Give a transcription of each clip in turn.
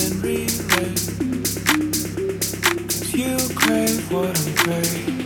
relate, cause you crave what I'm craving.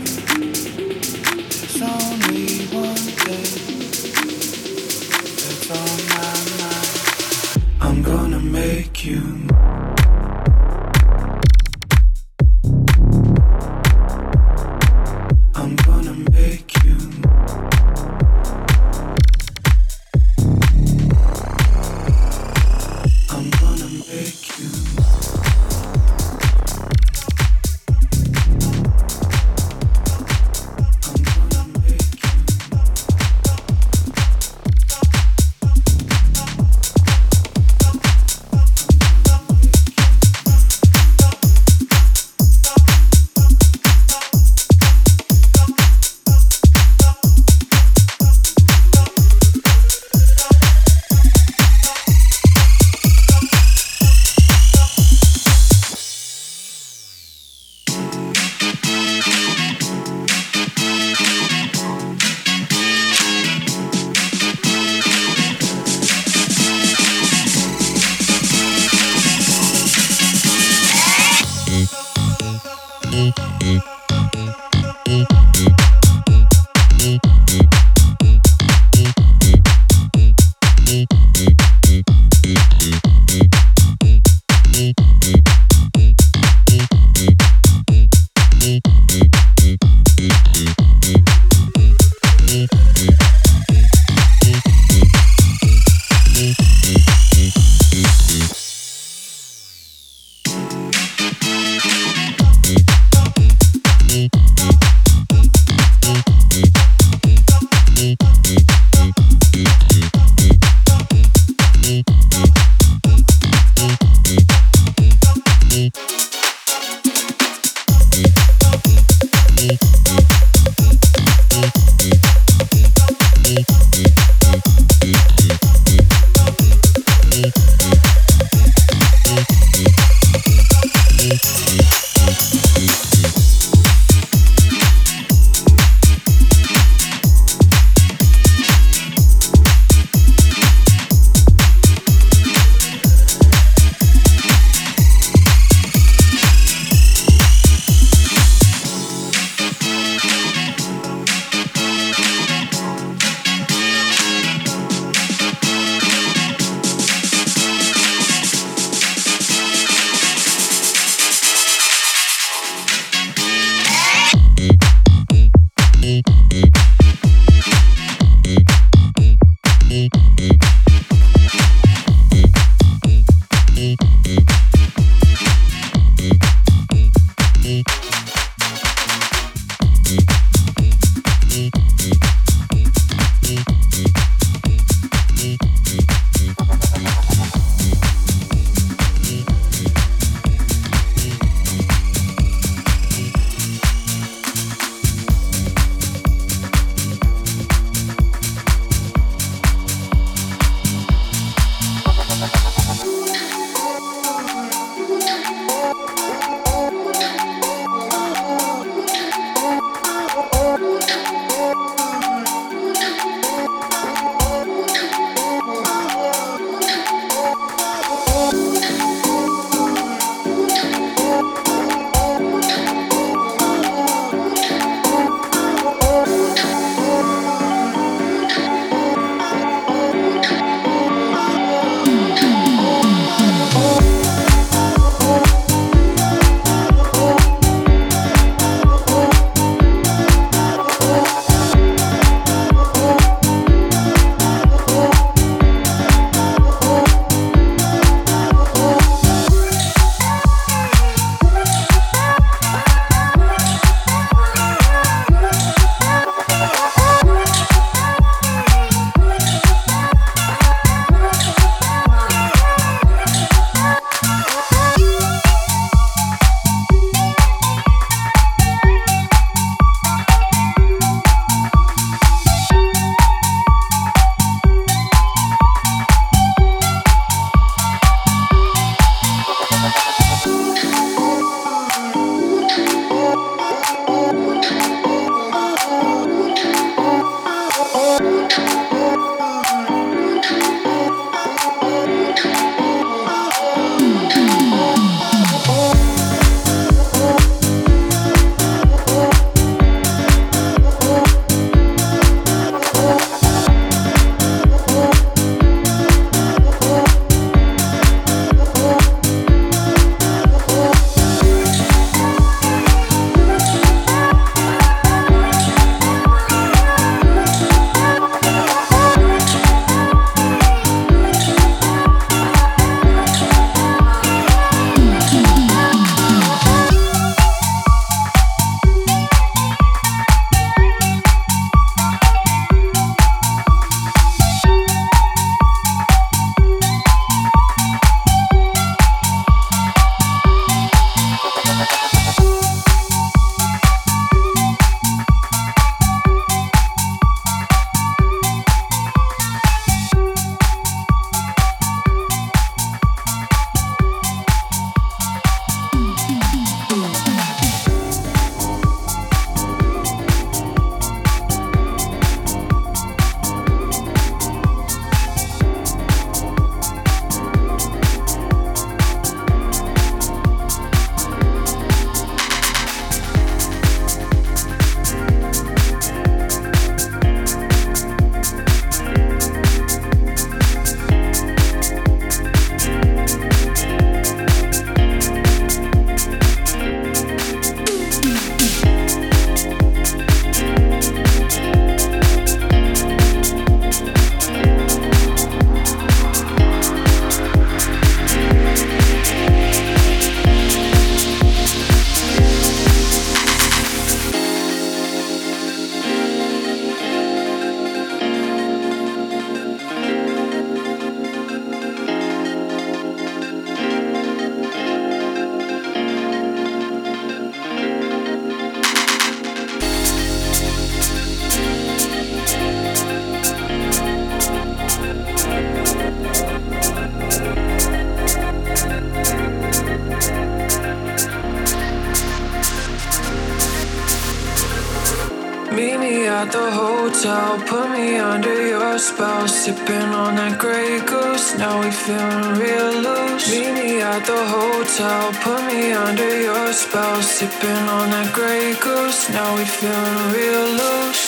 Feeling real loose. Meet me at the hotel, put me under your spell. Sipping on that Grey Goose, now we feeling real loose.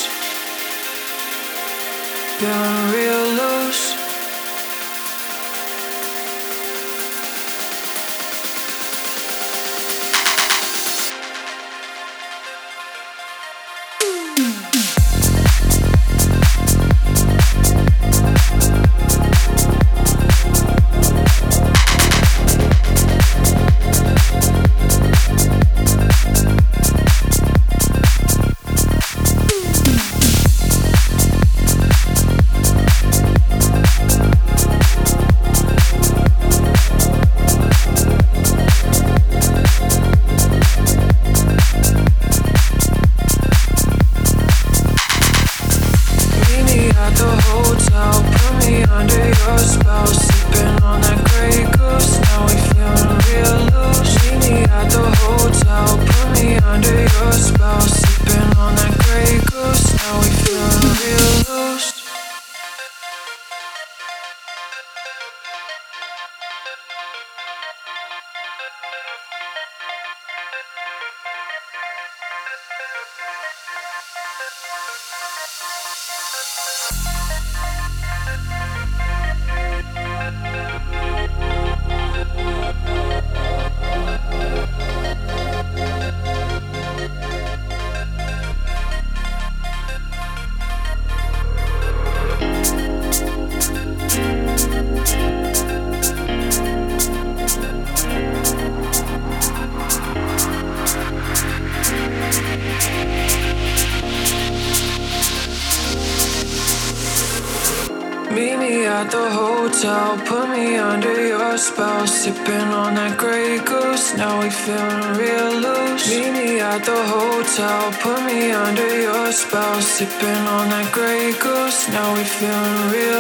Feeling real loose. confused Sipping on that Grey Goose, now we feeling real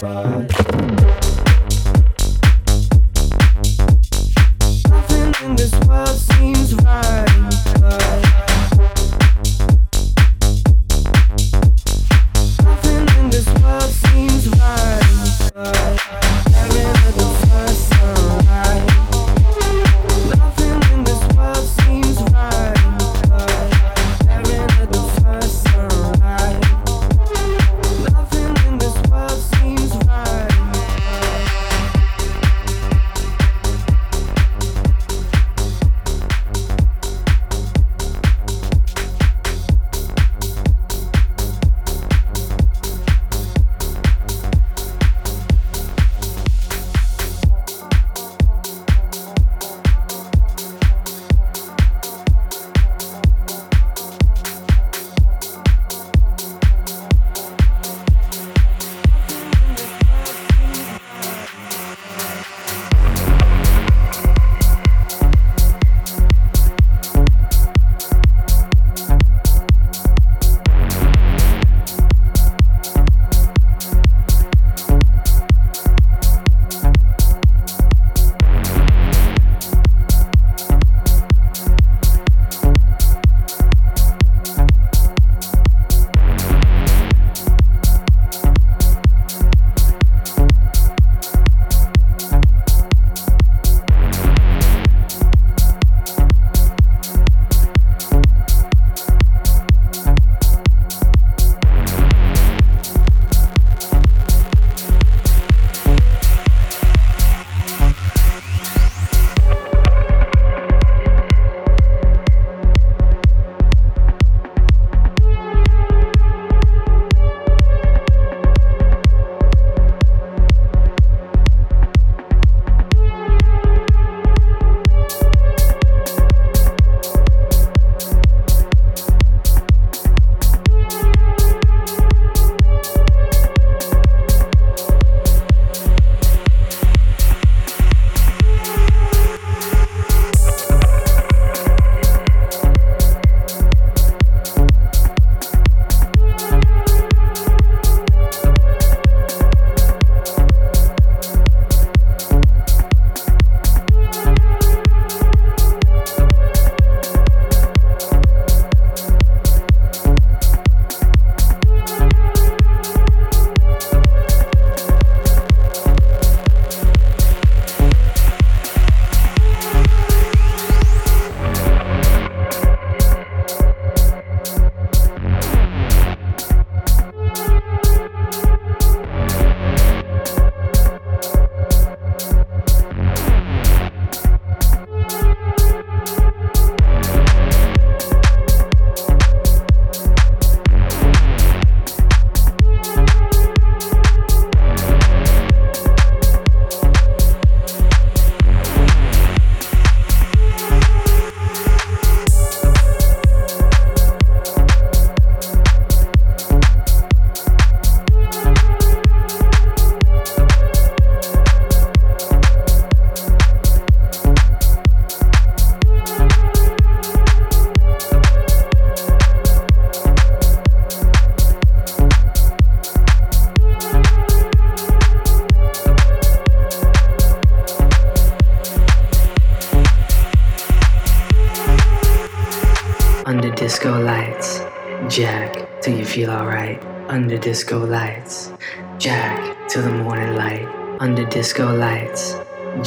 Bye.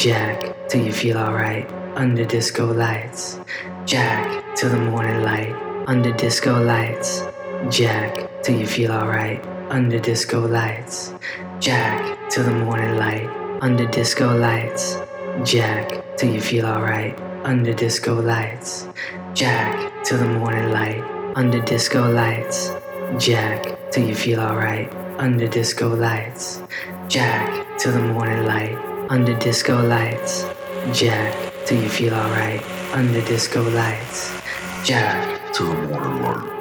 Jack till you feel alright. Under disco lights. Jack till the morning light. Under disco lights. Jack till you feel alright. Under disco lights. Jack till the morning light. Under disco lights. Jack till you feel alright. Under disco lights. Jack till the morning light. Under disco lights. Jack till you feel alright. Under disco lights. Jack till the morning light. Under disco lights. Jack till you feel alright. Under disco lights. Jack till the morning light.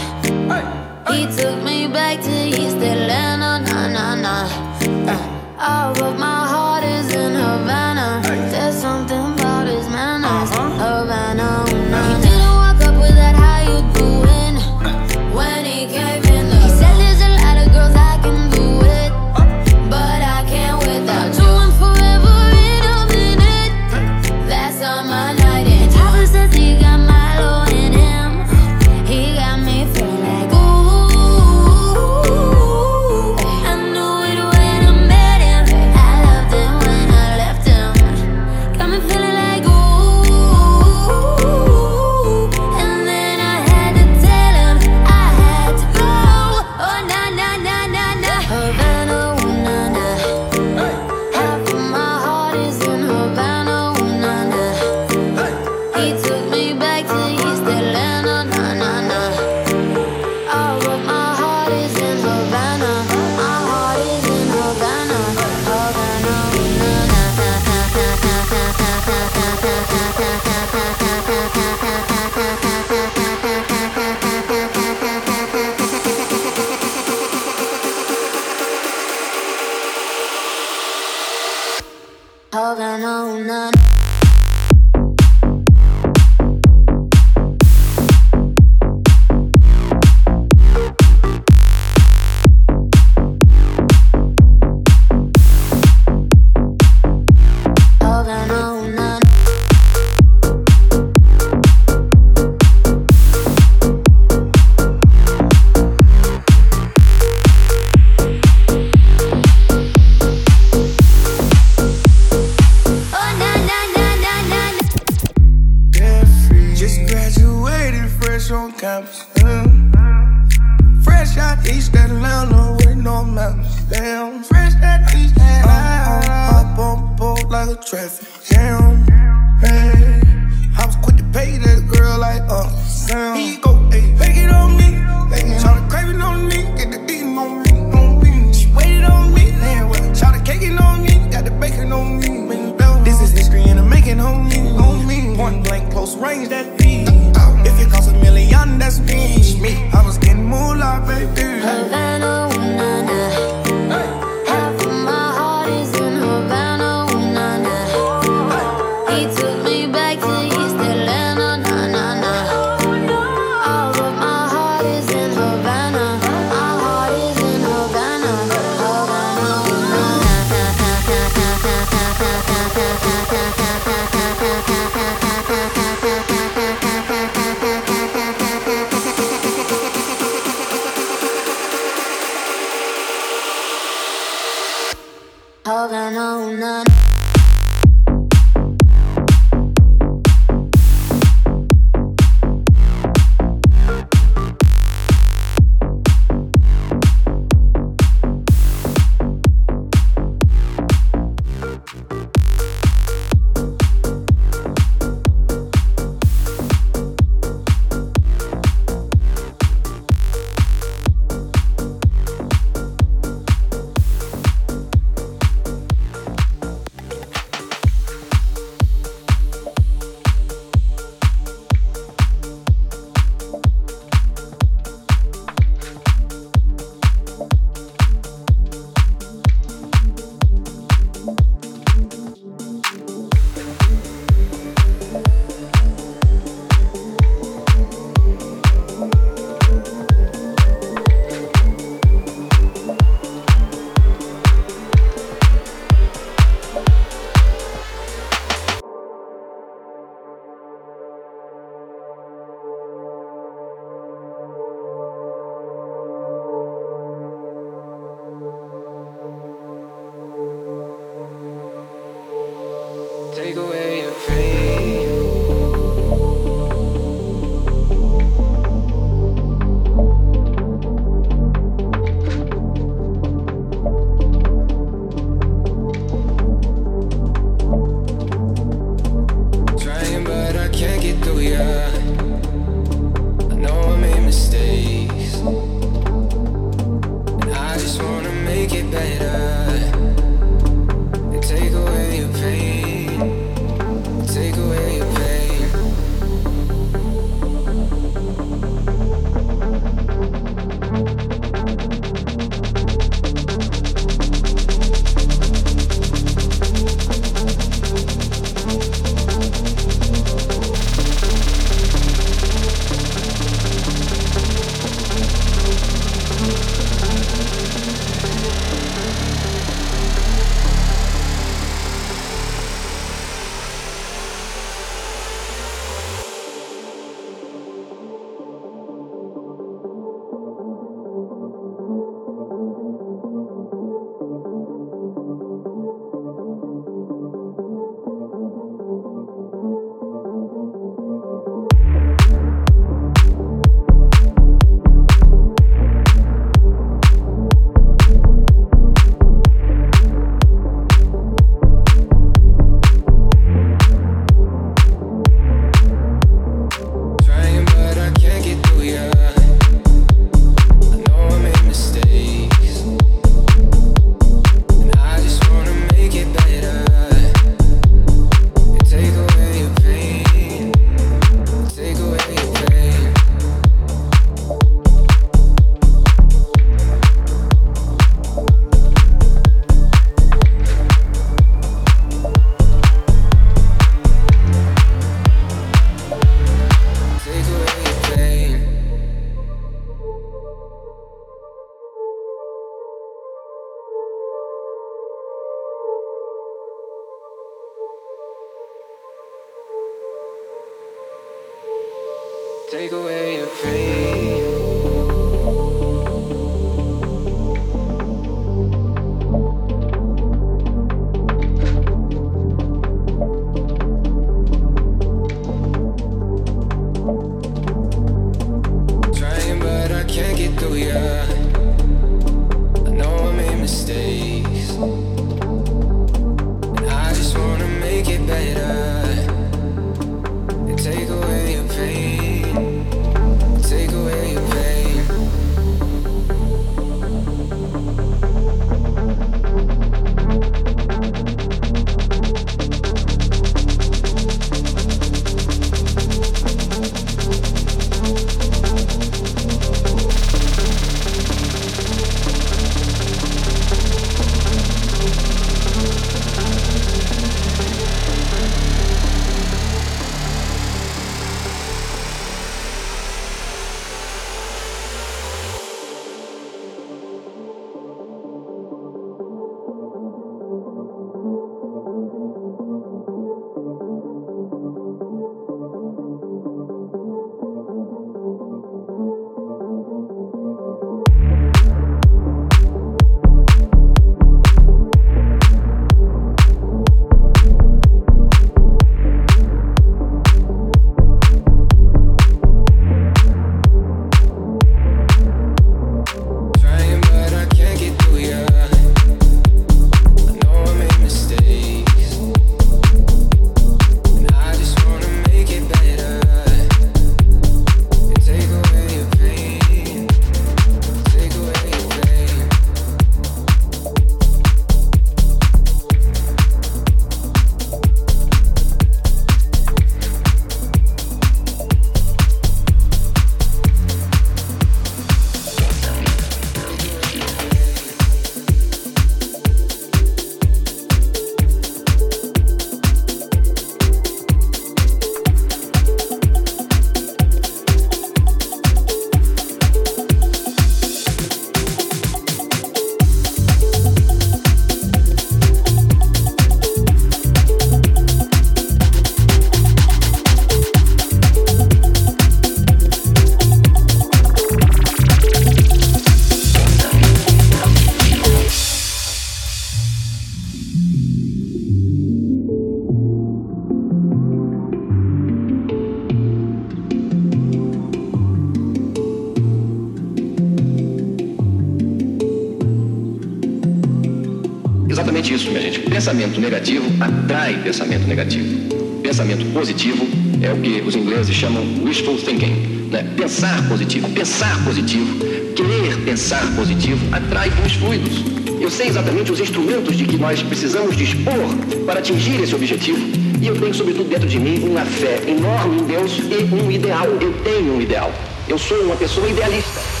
Positivo, pensar positivo, querer pensar positivo atrai bons fluidos. Eu sei exatamente os instrumentos de que nós precisamos dispor para atingir esse objetivo. E eu tenho, sobretudo, dentro de mim uma fé enorme em Deus e um ideal. Eu tenho um ideal. Eu sou uma pessoa idealista.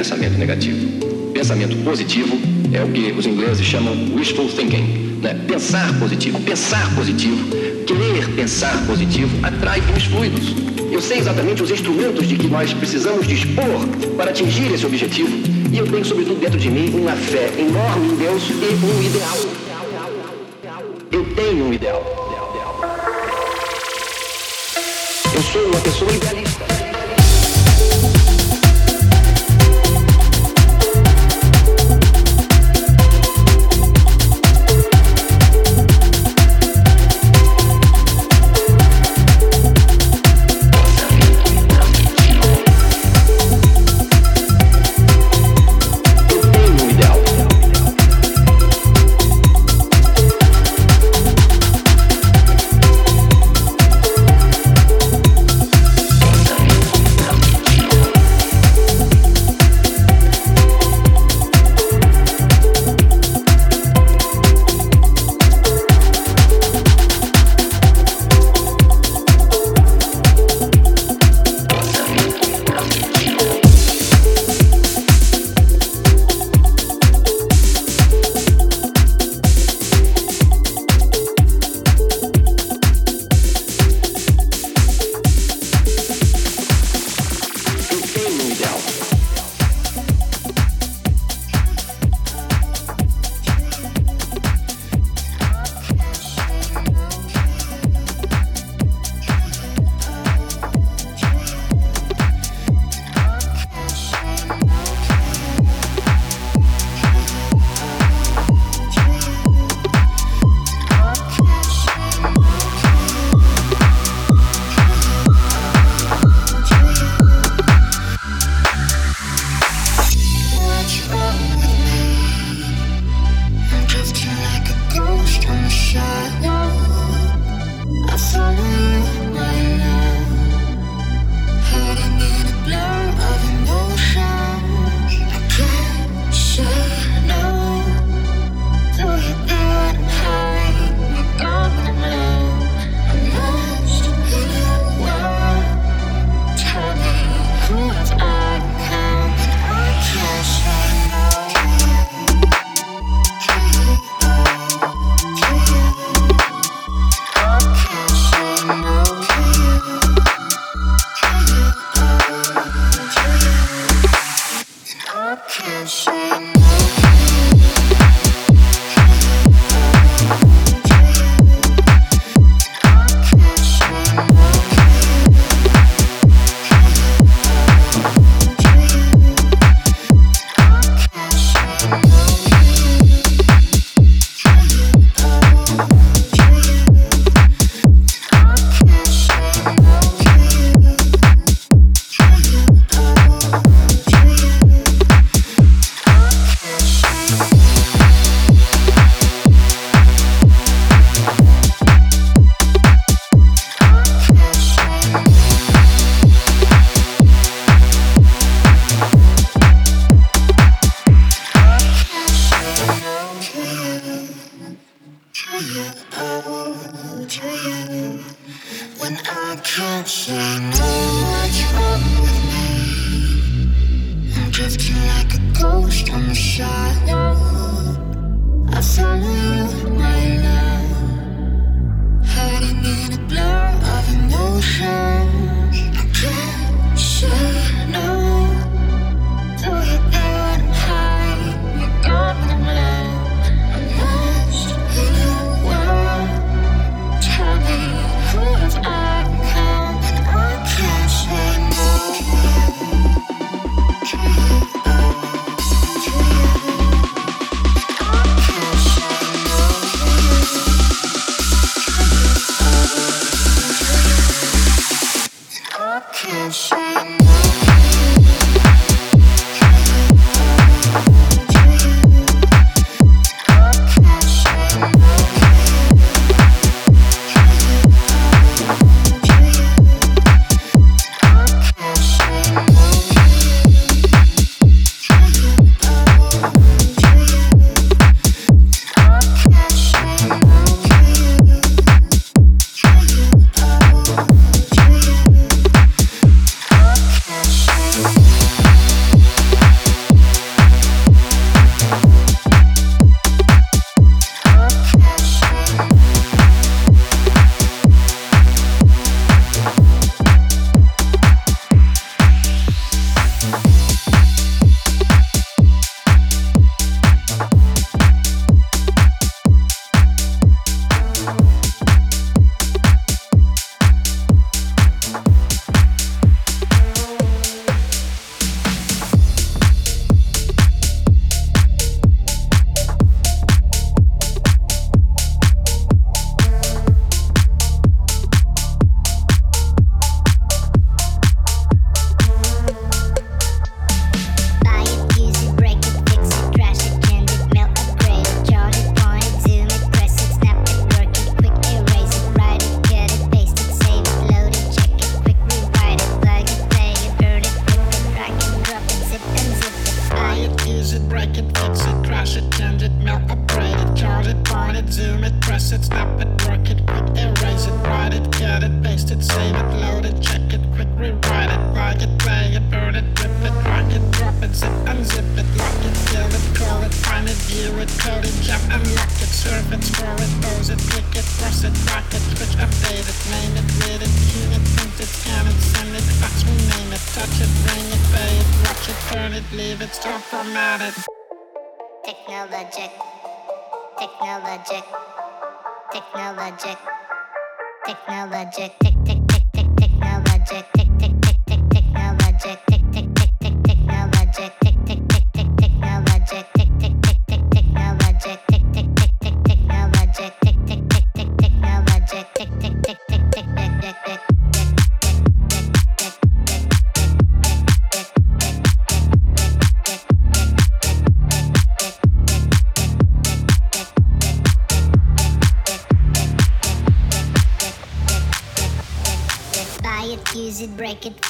pensamento negativo. Pensamento positivo é o que os ingleses chamam wishful thinking. Né? Pensar positivo, pensar positivo, querer pensar positivo atrai bons fluidos. Eu sei exatamente os instrumentos de que nós precisamos dispor para atingir esse objetivo e eu tenho, sobretudo, dentro de mim uma fé enorme em Deus e um ideal. turn it, leave it, jump on it. Technologic, technologic, technologic, technologic, tech, tech.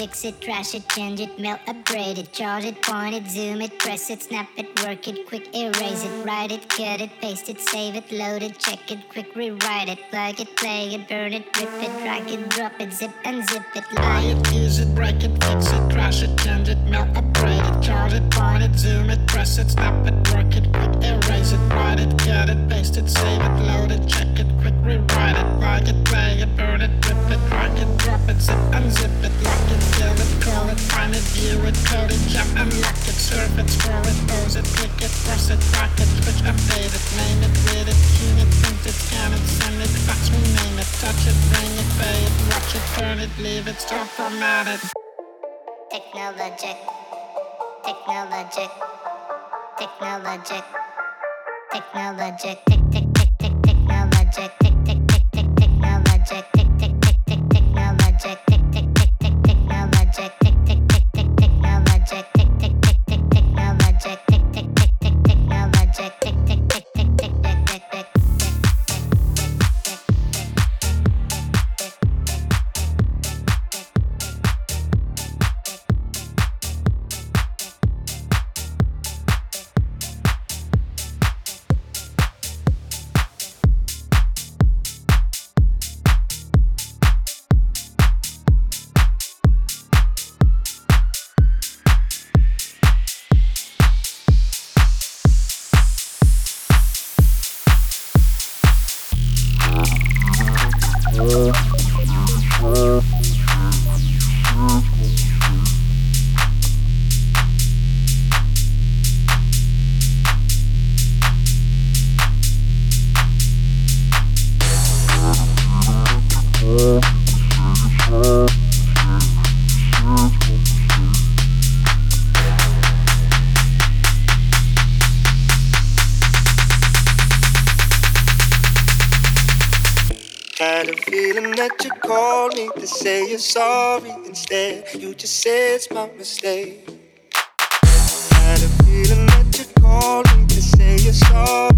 Fix it, trash it, change it, melt, upgrade it, charge it, point it, zoom it, press it, snap it, work it, quick erase it, write it, cut it, paste it, save it, load it, check it, quick rewrite it, plug it, play it, burn it, rip it, drag it, drop it, zip unzip it, lie it, use it, break it, fix it, crash it, change it, melt, upgrade it, charge it, point it, zoom it, press it, snap it, work it, quick erase it, write it, cut it, paste it, save it, load it, check it, quick rewrite it, plug it, play it, burn it, rip it, drag it, drop it, zip unzip it, lock it, fill it, call it, find it, view it, code it, jump, unlock it, surf it, scroll it, pose it, click it, cross it, rock it, switch, update it, name it, read it, tune it, print it, scan it, send it, fax, rename it, touch it, bring it, pay it, watch it, turn it, leave it, stop, format it. Technologic, technologic, technologic, technologic, tick, check. it. you're sorry instead. You just say it's my mistake. I had a feeling that you're calling to say you're sorry.